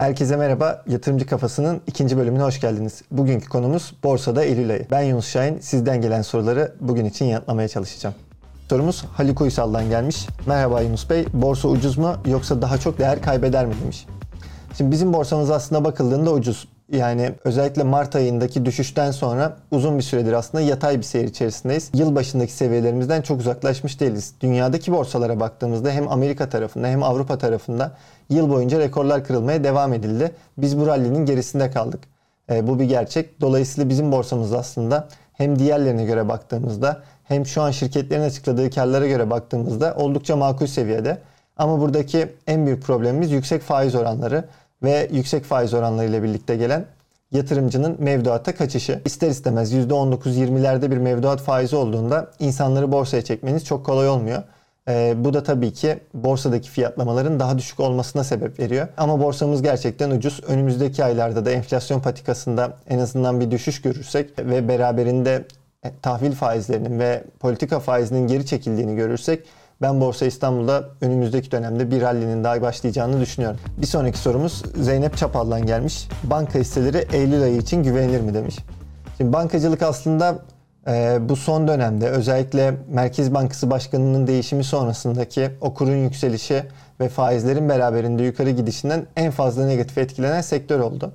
Herkese merhaba. Yatırımcı Kafası'nın ikinci bölümüne hoş geldiniz. Bugünkü konumuz borsada Eylül ayı. Ben Yunus Şahin. Sizden gelen soruları bugün için yanıtlamaya çalışacağım. Sorumuz Haluk Uysal'dan gelmiş. Merhaba Yunus Bey. Borsa ucuz mu yoksa daha çok değer kaybeder mi demiş. Şimdi bizim borsamız aslında bakıldığında ucuz. Yani özellikle Mart ayındaki düşüşten sonra uzun bir süredir aslında yatay bir seyir içerisindeyiz. Yıl başındaki seviyelerimizden çok uzaklaşmış değiliz. Dünyadaki borsalara baktığımızda hem Amerika tarafında hem Avrupa tarafında yıl boyunca rekorlar kırılmaya devam edildi. Biz bu rallinin gerisinde kaldık. E, bu bir gerçek. Dolayısıyla bizim borsamız aslında hem diğerlerine göre baktığımızda hem şu an şirketlerin açıkladığı karlara göre baktığımızda oldukça makul seviyede. Ama buradaki en büyük problemimiz yüksek faiz oranları ve yüksek faiz oranlarıyla birlikte gelen yatırımcının mevduata kaçışı. İster istemez %19-20'lerde bir mevduat faizi olduğunda insanları borsaya çekmeniz çok kolay olmuyor. Ee, bu da tabii ki borsadaki fiyatlamaların daha düşük olmasına sebep veriyor. Ama borsamız gerçekten ucuz. Önümüzdeki aylarda da enflasyon patikasında en azından bir düşüş görürsek ve beraberinde e, tahvil faizlerinin ve politika faizinin geri çekildiğini görürsek ben Borsa İstanbul'da önümüzdeki dönemde bir rallinin daha başlayacağını düşünüyorum. Bir sonraki sorumuz Zeynep Çapal'dan gelmiş. Banka hisseleri Eylül ayı için güvenilir mi demiş. Şimdi bankacılık aslında e, bu son dönemde özellikle Merkez Bankası Başkanı'nın değişimi sonrasındaki o kurun yükselişi ve faizlerin beraberinde yukarı gidişinden en fazla negatif etkilenen sektör oldu.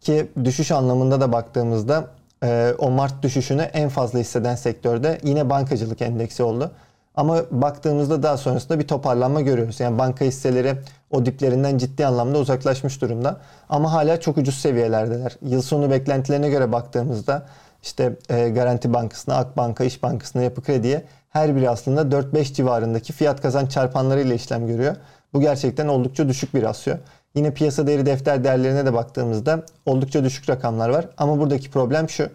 Ki düşüş anlamında da baktığımızda e, o Mart düşüşünü en fazla hisseden sektörde yine bankacılık endeksi oldu. Ama baktığımızda daha sonrasında bir toparlanma görüyoruz. Yani banka hisseleri o diplerinden ciddi anlamda uzaklaşmış durumda. Ama hala çok ucuz seviyelerdeler. Yıl sonu beklentilerine göre baktığımızda işte e, Garanti Bankası'na, Akbank'a, İş Bankası'na, Yapı Kredi'ye her biri aslında 4-5 civarındaki fiyat kazanç çarpanlarıyla işlem görüyor. Bu gerçekten oldukça düşük bir rasyo. Yine piyasa değeri defter değerlerine de baktığımızda oldukça düşük rakamlar var. Ama buradaki problem şu.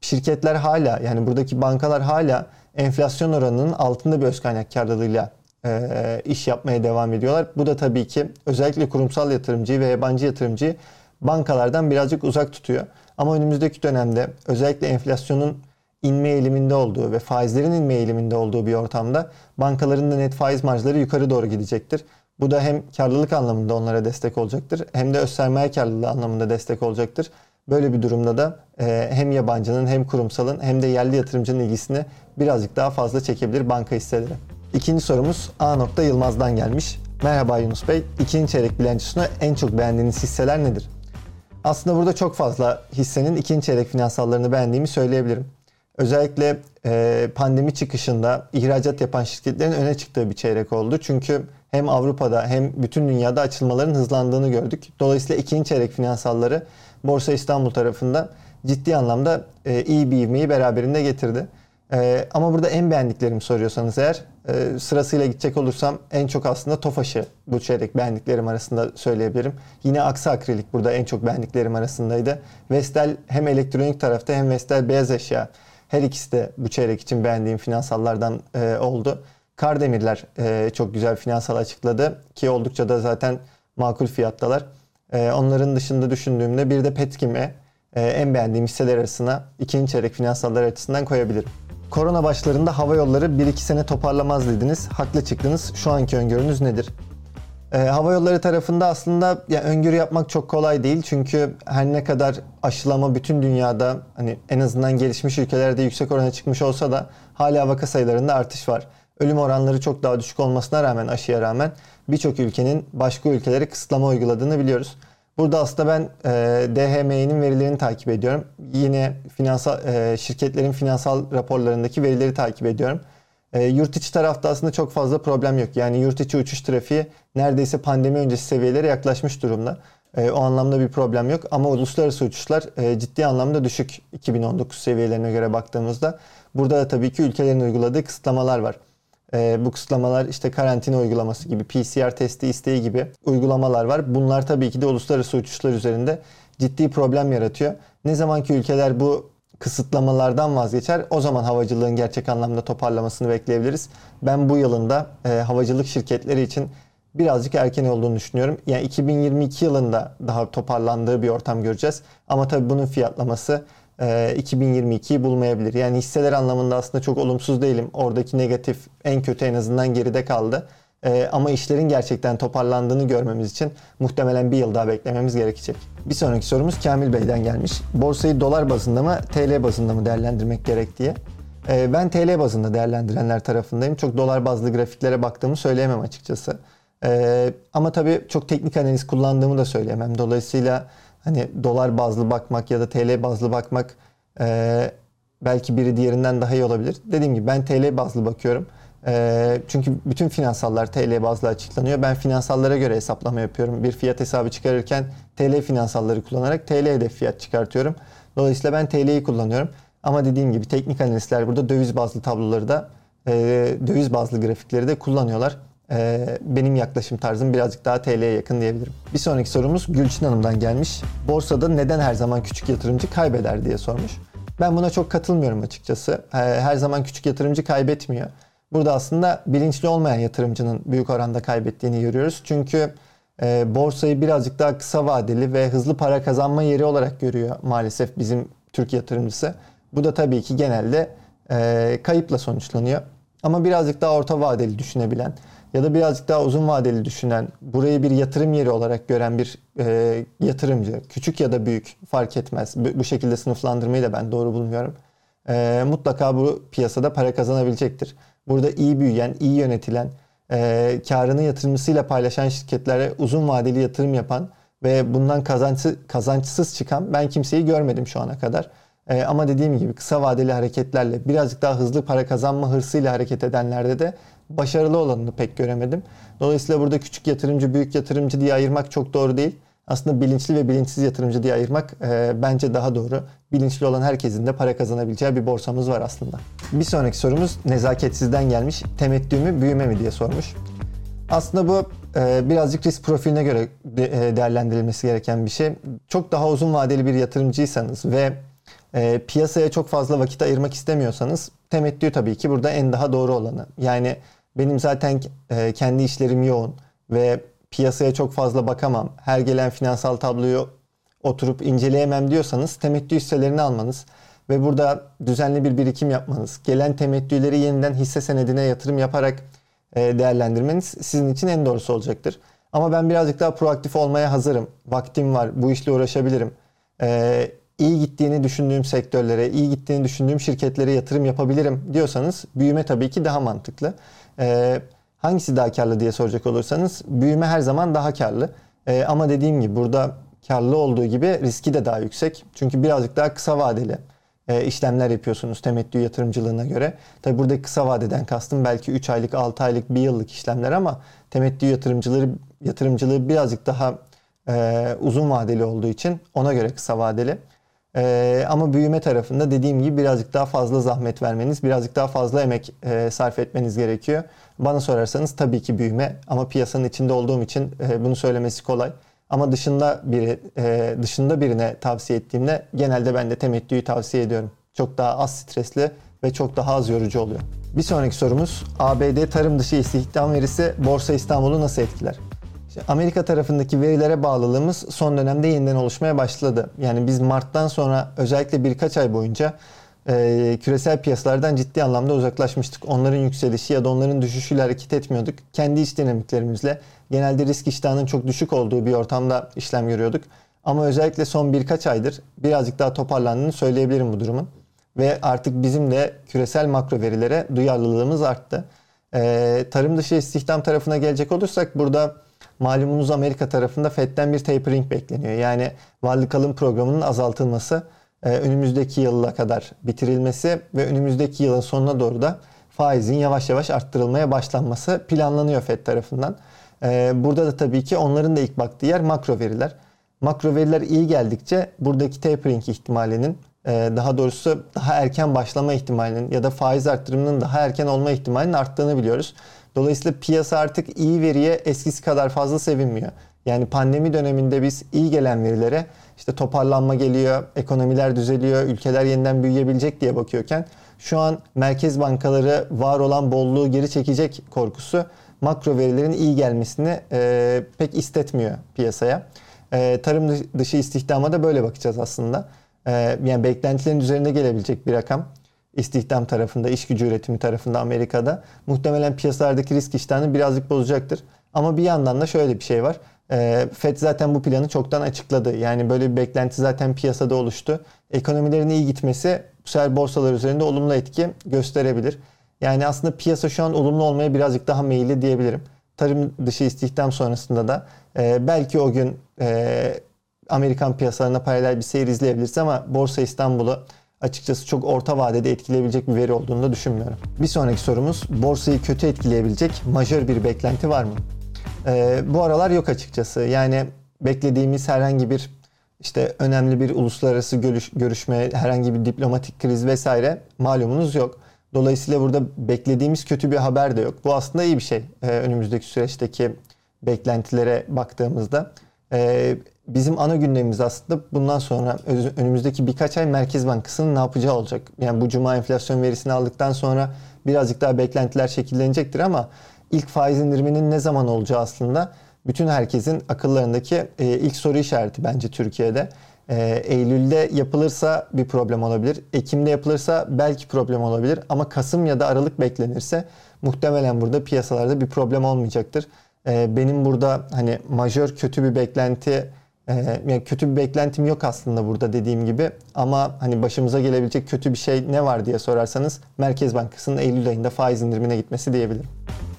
Şirketler hala yani buradaki bankalar hala enflasyon oranının altında bir öz kaynak karlılığıyla e, iş yapmaya devam ediyorlar. Bu da tabii ki özellikle kurumsal yatırımcıyı ve yabancı yatırımcıyı bankalardan birazcık uzak tutuyor. Ama önümüzdeki dönemde özellikle enflasyonun inme eğiliminde olduğu ve faizlerin inme eğiliminde olduğu bir ortamda bankaların da net faiz marjları yukarı doğru gidecektir. Bu da hem karlılık anlamında onlara destek olacaktır hem de öz sermaye karlılığı anlamında destek olacaktır. Böyle bir durumda da e, hem yabancının hem kurumsalın hem de yerli yatırımcının ilgisini birazcık daha fazla çekebilir banka hisseleri. İkinci sorumuz A. Yılmaz'dan gelmiş. Merhaba Yunus Bey. İkinci çeyrek bilançosunu en çok beğendiğiniz hisseler nedir? Aslında burada çok fazla hissenin ikinci çeyrek finansallarını beğendiğimi söyleyebilirim. Özellikle e, pandemi çıkışında ihracat yapan şirketlerin öne çıktığı bir çeyrek oldu. Çünkü hem Avrupa'da hem bütün dünyada açılmaların hızlandığını gördük. Dolayısıyla ikinci çeyrek finansalları Borsa İstanbul tarafında ciddi anlamda e, iyi bir ivmeyi beraberinde getirdi. E, ama burada en beğendiklerimi soruyorsanız eğer e, sırasıyla gidecek olursam en çok aslında Tofaş'ı bu çeyrek beğendiklerim arasında söyleyebilirim. Yine Aksa Akrilik burada en çok beğendiklerim arasındaydı. Vestel hem elektronik tarafta hem Vestel beyaz eşya her ikisi de bu çeyrek için beğendiğim finansallardan e, oldu. Kardemirler e, çok güzel finansal açıkladı ki oldukça da zaten makul fiyattalar. E, onların dışında düşündüğümde bir de Petkim'e e, en beğendiğim hisseler arasına ikinci çeyrek finansallar açısından koyabilirim. Korona başlarında hava yolları 1-2 sene toparlamaz dediniz. Haklı çıktınız. Şu anki öngörünüz nedir? E, hava yolları tarafında aslında ya öngörü yapmak çok kolay değil. Çünkü her ne kadar aşılama bütün dünyada hani en azından gelişmiş ülkelerde yüksek orana çıkmış olsa da hala vaka sayılarında artış var. Ölüm oranları çok daha düşük olmasına rağmen aşıya rağmen birçok ülkenin başka ülkelere kısıtlama uyguladığını biliyoruz. Burada aslında ben e, DHMİ'nin verilerini takip ediyorum. Yine finansal e, şirketlerin finansal raporlarındaki verileri takip ediyorum. E, yurt içi tarafta aslında çok fazla problem yok. Yani yurt içi uçuş trafiği neredeyse pandemi öncesi seviyelere yaklaşmış durumda. E, o anlamda bir problem yok ama uluslararası uçuşlar e, ciddi anlamda düşük 2019 seviyelerine göre baktığımızda. Burada da tabii ki ülkelerin uyguladığı kısıtlamalar var. E, bu kısıtlamalar işte karantina uygulaması gibi, PCR testi isteği gibi uygulamalar var. Bunlar tabii ki de uluslararası uçuşlar üzerinde ciddi problem yaratıyor. Ne zaman ki ülkeler bu kısıtlamalardan vazgeçer o zaman havacılığın gerçek anlamda toparlamasını bekleyebiliriz. Ben bu yılında e, havacılık şirketleri için birazcık erken olduğunu düşünüyorum. Yani 2022 yılında daha toparlandığı bir ortam göreceğiz. Ama tabii bunun fiyatlaması 2022'yi e, bulmayabilir. Yani hisseler anlamında aslında çok olumsuz değilim. Oradaki negatif en kötü en azından geride kaldı. E, ama işlerin gerçekten toparlandığını görmemiz için muhtemelen bir yıl daha beklememiz gerekecek. Bir sonraki sorumuz Kamil Bey'den gelmiş. Borsayı dolar bazında mı TL bazında mı değerlendirmek gerek diye. E, ben TL bazında değerlendirenler tarafındayım. Çok dolar bazlı grafiklere baktığımı söyleyemem açıkçası. Ama tabii çok teknik analiz kullandığımı da söyleyemem. Dolayısıyla hani dolar bazlı bakmak ya da TL bazlı bakmak e, belki biri diğerinden daha iyi olabilir. Dediğim gibi ben TL bazlı bakıyorum. E, çünkü bütün finansallar TL bazlı açıklanıyor. Ben finansallara göre hesaplama yapıyorum. Bir fiyat hesabı çıkarırken TL finansalları kullanarak TL hedef fiyat çıkartıyorum. Dolayısıyla ben TL'yi kullanıyorum. Ama dediğim gibi teknik analistler burada döviz bazlı tabloları da e, döviz bazlı grafikleri de kullanıyorlar. E, benim yaklaşım tarzım birazcık daha TL'ye yakın diyebilirim. Bir sonraki sorumuz Gülçin Hanım'dan gelmiş. Borsada neden her zaman küçük yatırımcı kaybeder diye sormuş. Ben buna çok katılmıyorum açıkçası. Her zaman küçük yatırımcı kaybetmiyor. Burada aslında bilinçli olmayan yatırımcının büyük oranda kaybettiğini görüyoruz. Çünkü e, borsayı birazcık daha kısa vadeli ve hızlı para kazanma yeri olarak görüyor maalesef bizim Türk yatırımcısı. Bu da tabii ki genelde e, kayıpla sonuçlanıyor. Ama birazcık daha orta vadeli düşünebilen ya da birazcık daha uzun vadeli düşünen, burayı bir yatırım yeri olarak gören bir e, yatırımcı, küçük ya da büyük fark etmez. Bu, bu şekilde sınıflandırmayı da ben doğru bulmuyorum. E, mutlaka bu piyasada para kazanabilecektir. Burada iyi büyüyen, iyi yönetilen, e, karını yatırımcısıyla paylaşan şirketlere uzun vadeli yatırım yapan ve bundan kazançsız, kazançsız çıkan ben kimseyi görmedim şu ana kadar. E, ama dediğim gibi kısa vadeli hareketlerle birazcık daha hızlı para kazanma hırsıyla hareket edenlerde de başarılı olanını pek göremedim. Dolayısıyla burada küçük yatırımcı, büyük yatırımcı diye ayırmak çok doğru değil. Aslında bilinçli ve bilinçsiz yatırımcı diye ayırmak e, bence daha doğru. Bilinçli olan herkesin de para kazanabileceği bir borsamız var aslında. Bir sonraki sorumuz nezaketsizden gelmiş. Temettü mü, büyüme mi diye sormuş. Aslında bu e, birazcık risk profiline göre de, e, değerlendirilmesi gereken bir şey. Çok daha uzun vadeli bir yatırımcıysanız ve e, piyasaya çok fazla vakit ayırmak istemiyorsanız temettü tabii ki burada en daha doğru olanı. Yani benim zaten e, kendi işlerim yoğun ve piyasaya çok fazla bakamam. Her gelen finansal tabloyu oturup inceleyemem diyorsanız temettü hisselerini almanız ve burada düzenli bir birikim yapmanız, gelen temettüleri yeniden hisse senedine yatırım yaparak e, değerlendirmeniz sizin için en doğrusu olacaktır. Ama ben birazcık daha proaktif olmaya hazırım. Vaktim var, bu işle uğraşabilirim. E, iyi gittiğini düşündüğüm sektörlere, iyi gittiğini düşündüğüm şirketlere yatırım yapabilirim diyorsanız büyüme tabii ki daha mantıklı. Ee, hangisi daha karlı diye soracak olursanız büyüme her zaman daha karlı. Ee, ama dediğim gibi burada karlı olduğu gibi riski de daha yüksek. Çünkü birazcık daha kısa vadeli e, işlemler yapıyorsunuz temettü yatırımcılığına göre. Tabi burada kısa vadeden kastım belki 3 aylık, 6 aylık, 1 yıllık işlemler ama temettü yatırımcıları yatırımcılığı birazcık daha e, uzun vadeli olduğu için ona göre kısa vadeli. Ee, ama büyüme tarafında dediğim gibi birazcık daha fazla zahmet vermeniz, birazcık daha fazla emek e, sarf etmeniz gerekiyor. Bana sorarsanız tabii ki büyüme ama piyasanın içinde olduğum için e, bunu söylemesi kolay. Ama dışında biri e, dışında birine tavsiye ettiğimde genelde ben de temettüyü tavsiye ediyorum. Çok daha az stresli ve çok daha az yorucu oluyor. Bir sonraki sorumuz ABD tarım dışı istihdam verisi Borsa İstanbul'u nasıl etkiler? Amerika tarafındaki verilere bağlılığımız son dönemde yeniden oluşmaya başladı. Yani biz Mart'tan sonra özellikle birkaç ay boyunca e, küresel piyasalardan ciddi anlamda uzaklaşmıştık. Onların yükselişi ya da onların düşüşüyle hareket etmiyorduk. Kendi iç dinamiklerimizle genelde risk iştahının çok düşük olduğu bir ortamda işlem görüyorduk. Ama özellikle son birkaç aydır birazcık daha toparlandığını söyleyebilirim bu durumun. Ve artık bizim de küresel makro verilere duyarlılığımız arttı. E, tarım dışı istihdam tarafına gelecek olursak burada malumunuz Amerika tarafında FED'den bir tapering bekleniyor. Yani varlık alım programının azaltılması, e, önümüzdeki yıla kadar bitirilmesi ve önümüzdeki yılın sonuna doğru da faizin yavaş yavaş arttırılmaya başlanması planlanıyor FED tarafından. E, burada da tabii ki onların da ilk baktığı yer makro veriler. Makro veriler iyi geldikçe buradaki tapering ihtimalinin e, daha doğrusu daha erken başlama ihtimalinin ya da faiz arttırımının daha erken olma ihtimalinin arttığını biliyoruz. Dolayısıyla piyasa artık iyi veriye eskisi kadar fazla sevinmiyor. Yani pandemi döneminde biz iyi gelen verilere işte toparlanma geliyor, ekonomiler düzeliyor, ülkeler yeniden büyüyebilecek diye bakıyorken şu an merkez bankaları var olan bolluğu geri çekecek korkusu makro verilerin iyi gelmesini e, pek istetmiyor piyasaya. E, tarım dışı istihdama da böyle bakacağız aslında. E, yani beklentilerin üzerinde gelebilecek bir rakam. İstihdam tarafında, iş gücü üretimi tarafında Amerika'da muhtemelen piyasalardaki risk iştahını birazcık bozacaktır. Ama bir yandan da şöyle bir şey var. E, Fed zaten bu planı çoktan açıkladı. Yani böyle bir beklenti zaten piyasada oluştu. Ekonomilerin iyi gitmesi bu sefer borsalar üzerinde olumlu etki gösterebilir. Yani aslında piyasa şu an olumlu olmaya birazcık daha meyilli diyebilirim. Tarım dışı istihdam sonrasında da e, belki o gün e, Amerikan piyasalarına paralel bir seyir izleyebiliriz ama Borsa İstanbul'u açıkçası çok orta vadede etkileyebilecek bir veri olduğunu da düşünmüyorum. Bir sonraki sorumuz borsayı kötü etkileyebilecek majör bir beklenti var mı? Ee, bu aralar yok açıkçası. Yani beklediğimiz herhangi bir işte önemli bir uluslararası görüş, görüşme, herhangi bir diplomatik kriz vesaire malumunuz yok. Dolayısıyla burada beklediğimiz kötü bir haber de yok. Bu aslında iyi bir şey ee, önümüzdeki süreçteki beklentilere baktığımızda. Ee, bizim ana gündemimiz aslında bundan sonra önümüzdeki birkaç ay Merkez Bankası'nın ne yapacağı olacak. Yani bu cuma enflasyon verisini aldıktan sonra birazcık daha beklentiler şekillenecektir ama ilk faiz indiriminin ne zaman olacağı aslında bütün herkesin akıllarındaki e, ilk soru işareti bence Türkiye'de. E, Eylül'de yapılırsa bir problem olabilir. Ekim'de yapılırsa belki problem olabilir. Ama Kasım ya da Aralık beklenirse muhtemelen burada piyasalarda bir problem olmayacaktır. E, benim burada hani majör kötü bir beklenti ee, yani kötü bir beklentim yok aslında burada dediğim gibi ama hani başımıza gelebilecek kötü bir şey ne var diye sorarsanız Merkez Bankası'nın Eylül ayında faiz indirimine gitmesi diyebilirim.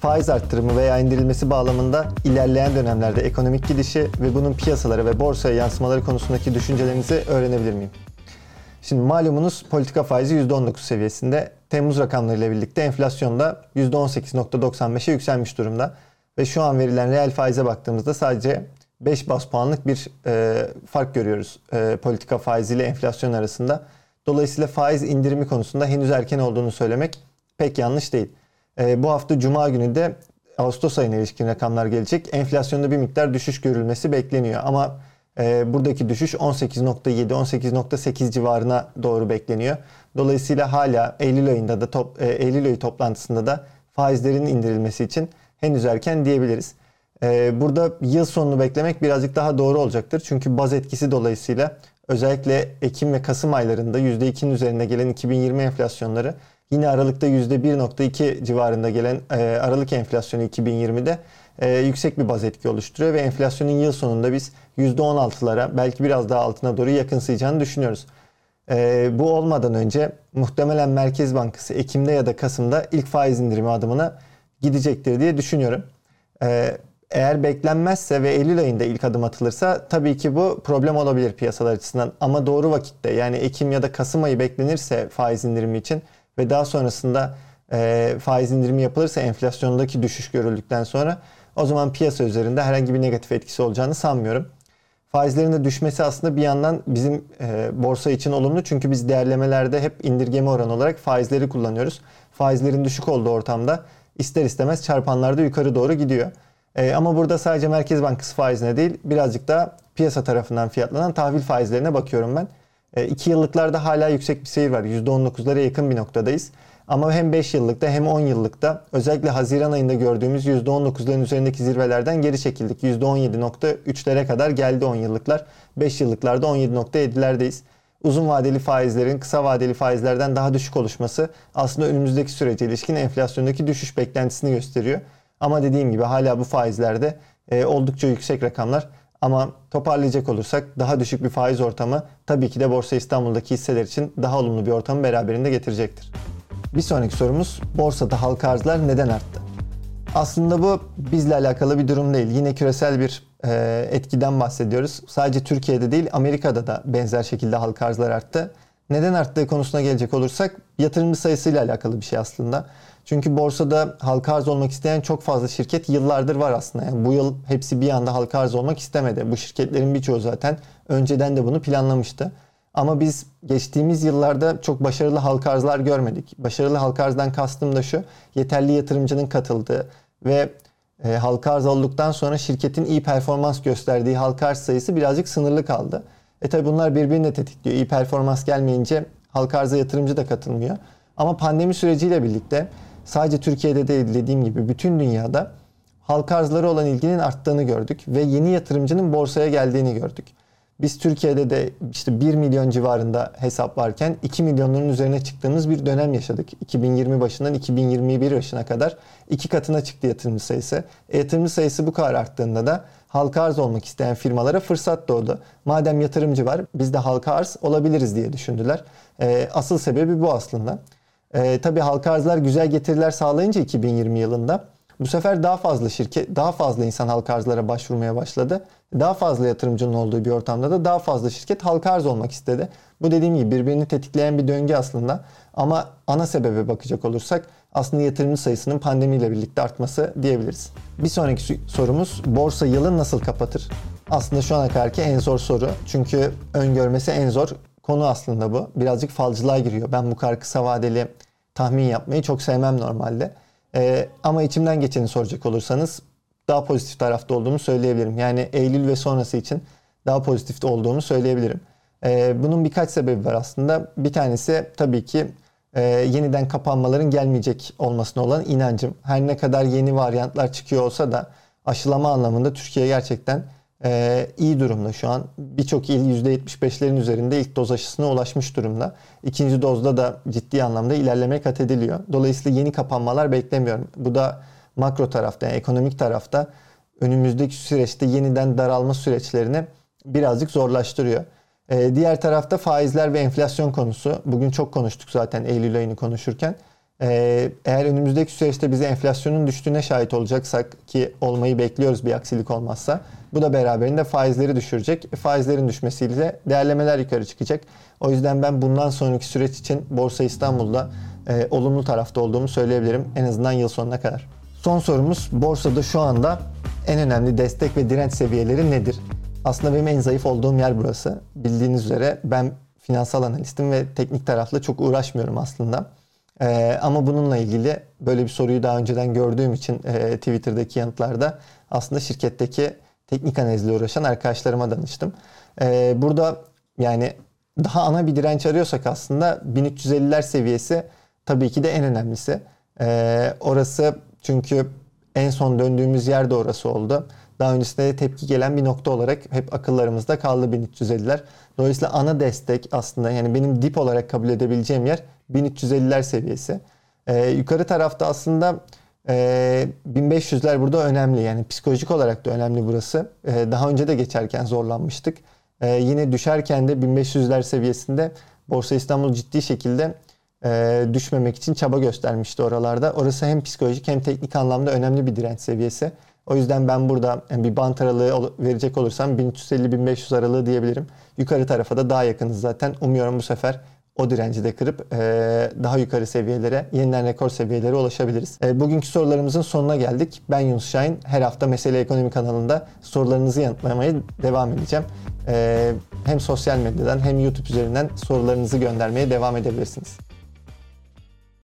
Faiz arttırımı veya indirilmesi bağlamında ilerleyen dönemlerde ekonomik gidişi ve bunun piyasalara ve borsaya yansımaları konusundaki düşüncelerinizi öğrenebilir miyim? Şimdi malumunuz politika faizi %19 seviyesinde. Temmuz rakamlarıyla birlikte enflasyon da %18.95'e yükselmiş durumda. Ve şu an verilen reel faize baktığımızda sadece 5 bas puanlık bir e, fark görüyoruz e, politika faiziyle enflasyon arasında. Dolayısıyla faiz indirimi konusunda henüz erken olduğunu söylemek pek yanlış değil. E, bu hafta Cuma günü de Ağustos ayına ilişkin rakamlar gelecek. Enflasyonda bir miktar düşüş görülmesi bekleniyor ama e, buradaki düşüş 18.7-18.8 civarına doğru bekleniyor. Dolayısıyla hala Eylül ayında da top, e, Eylül ayı toplantısında da faizlerin indirilmesi için henüz erken diyebiliriz. Ee, burada yıl sonunu beklemek birazcık daha doğru olacaktır. Çünkü baz etkisi dolayısıyla özellikle Ekim ve Kasım aylarında %2'nin üzerinde gelen 2020 enflasyonları yine Aralık'ta %1.2 civarında gelen e, Aralık enflasyonu 2020'de e, yüksek bir baz etki oluşturuyor ve enflasyonun yıl sonunda biz %16'lara belki biraz daha altına doğru yakınsayacağını düşünüyoruz. E, bu olmadan önce muhtemelen Merkez Bankası Ekim'de ya da Kasım'da ilk faiz indirimi adımına gidecektir diye düşünüyorum. Eğer beklenmezse ve Eylül ayında ilk adım atılırsa tabii ki bu problem olabilir piyasalar açısından. Ama doğru vakitte yani Ekim ya da Kasım ayı beklenirse faiz indirimi için ve daha sonrasında e, faiz indirimi yapılırsa enflasyondaki düşüş görüldükten sonra o zaman piyasa üzerinde herhangi bir negatif etkisi olacağını sanmıyorum. Faizlerin de düşmesi aslında bir yandan bizim e, borsa için olumlu çünkü biz değerlemelerde hep indirgeme oranı olarak faizleri kullanıyoruz. Faizlerin düşük olduğu ortamda ister istemez çarpanlar da yukarı doğru gidiyor. E, ama burada sadece Merkez Bankası faizine değil birazcık da piyasa tarafından fiyatlanan tahvil faizlerine bakıyorum ben. 2 e, yıllıklarda hala yüksek bir seyir var. %19'lara yakın bir noktadayız. Ama hem 5 yıllıkta hem 10 yıllıkta özellikle Haziran ayında gördüğümüz %19'ların üzerindeki zirvelerden geri çekildik. %17.3'lere kadar geldi 10 yıllıklar. 5 yıllıklarda 17.7'lerdeyiz. Uzun vadeli faizlerin kısa vadeli faizlerden daha düşük oluşması aslında önümüzdeki sürece ilişkin enflasyondaki düşüş beklentisini gösteriyor. Ama dediğim gibi hala bu faizlerde e, oldukça yüksek rakamlar. Ama toparlayacak olursak daha düşük bir faiz ortamı tabii ki de Borsa İstanbul'daki hisseler için daha olumlu bir ortamı beraberinde getirecektir. Bir sonraki sorumuz borsada halka arzlar neden arttı? Aslında bu bizle alakalı bir durum değil. Yine küresel bir e, etkiden bahsediyoruz. Sadece Türkiye'de değil Amerika'da da benzer şekilde halka arzlar arttı. Neden arttığı konusuna gelecek olursak yatırımcı sayısıyla alakalı bir şey aslında. Çünkü borsada halka arz olmak isteyen çok fazla şirket yıllardır var aslında. Yani bu yıl hepsi bir anda halka arz olmak istemedi. Bu şirketlerin birçoğu zaten önceden de bunu planlamıştı. Ama biz geçtiğimiz yıllarda çok başarılı halka arzlar görmedik. Başarılı halka arzdan kastım da şu. Yeterli yatırımcının katıldığı ve e, halka arz olduktan sonra şirketin iyi performans gösterdiği halka arz sayısı birazcık sınırlı kaldı. E tabi bunlar birbirini tetikliyor. İyi performans gelmeyince halka arza yatırımcı da katılmıyor. Ama pandemi süreciyle birlikte sadece Türkiye'de değil dediğim gibi bütün dünyada halka arzları olan ilginin arttığını gördük ve yeni yatırımcının borsaya geldiğini gördük. Biz Türkiye'de de işte 1 milyon civarında hesap varken 2 milyonların üzerine çıktığımız bir dönem yaşadık. 2020 başından 2021 başına kadar iki katına çıktı yatırımcı sayısı. E, yatırımcı sayısı bu kadar arttığında da halka arz olmak isteyen firmalara fırsat doğdu. Madem yatırımcı var biz de halka arz olabiliriz diye düşündüler. E, asıl sebebi bu aslında. E, tabii halka arzlar güzel getiriler sağlayınca 2020 yılında bu sefer daha fazla şirket, daha fazla insan halka arzlara başvurmaya başladı. Daha fazla yatırımcının olduğu bir ortamda da daha fazla şirket halka arz olmak istedi. Bu dediğim gibi birbirini tetikleyen bir döngü aslında. Ama ana sebebe bakacak olursak aslında yatırımcı sayısının pandemiyle birlikte artması diyebiliriz. Bir sonraki sorumuz borsa yılı nasıl kapatır? Aslında şu ana kadarki en zor soru. Çünkü öngörmesi en zor konu aslında bu. Birazcık falcılığa giriyor. Ben bu kadar kısa vadeli tahmin yapmayı çok sevmem normalde. Ee, ama içimden geçeni soracak olursanız daha pozitif tarafta olduğumu söyleyebilirim. Yani Eylül ve sonrası için daha pozitif olduğumu söyleyebilirim. Ee, bunun birkaç sebebi var aslında. Bir tanesi tabii ki e, yeniden kapanmaların gelmeyecek olmasına olan inancım. Her ne kadar yeni varyantlar çıkıyor olsa da aşılama anlamında Türkiye gerçekten e, iyi durumda şu an. Birçok il %75'lerin üzerinde ilk doz aşısına ulaşmış durumda. İkinci dozda da ciddi anlamda ilerleme kat ediliyor. Dolayısıyla yeni kapanmalar beklemiyorum. Bu da makro tarafta, yani ekonomik tarafta önümüzdeki süreçte yeniden daralma süreçlerini birazcık zorlaştırıyor. Ee, diğer tarafta faizler ve enflasyon konusu. Bugün çok konuştuk zaten Eylül ayını konuşurken. Ee, eğer önümüzdeki süreçte bize enflasyonun düştüğüne şahit olacaksak ki olmayı bekliyoruz bir aksilik olmazsa bu da beraberinde faizleri düşürecek. Faizlerin düşmesiyle değerlemeler yukarı çıkacak. O yüzden ben bundan sonraki süreç için Borsa İstanbul'da e, olumlu tarafta olduğumu söyleyebilirim en azından yıl sonuna kadar. Son sorumuz borsada şu anda en önemli destek ve direnç seviyeleri nedir? Aslında benim en zayıf olduğum yer burası. Bildiğiniz üzere ben finansal analistim ve teknik tarafla çok uğraşmıyorum aslında. Ee, ama bununla ilgili böyle bir soruyu daha önceden gördüğüm için e, Twitter'daki yanıtlarda aslında şirketteki teknik analizle uğraşan arkadaşlarıma danıştım. Ee, burada yani daha ana bir direnç arıyorsak aslında 1350'ler seviyesi tabii ki de en önemlisi. Ee, orası çünkü en son döndüğümüz yer de orası oldu. Daha öncesinde de tepki gelen bir nokta olarak hep akıllarımızda kaldı 1350'ler. Dolayısıyla ana destek aslında yani benim dip olarak kabul edebileceğim yer 1350'ler seviyesi. Ee, yukarı tarafta aslında e, 1500'ler burada önemli. Yani psikolojik olarak da önemli burası. Ee, daha önce de geçerken zorlanmıştık. Ee, yine düşerken de 1500'ler seviyesinde Borsa İstanbul ciddi şekilde e, düşmemek için çaba göstermişti oralarda. Orası hem psikolojik hem teknik anlamda önemli bir direnç seviyesi. O yüzden ben burada yani bir bant aralığı verecek olursam 1350-1500 aralığı diyebilirim. Yukarı tarafa da daha yakınız zaten. Umuyorum bu sefer o direnci de kırıp e, daha yukarı seviyelere, yeniden rekor seviyelere ulaşabiliriz. E, bugünkü sorularımızın sonuna geldik. Ben Yunus Şahin. Her hafta Mesele Ekonomi kanalında sorularınızı yanıtlamaya devam edeceğim. E, hem sosyal medyadan hem YouTube üzerinden sorularınızı göndermeye devam edebilirsiniz.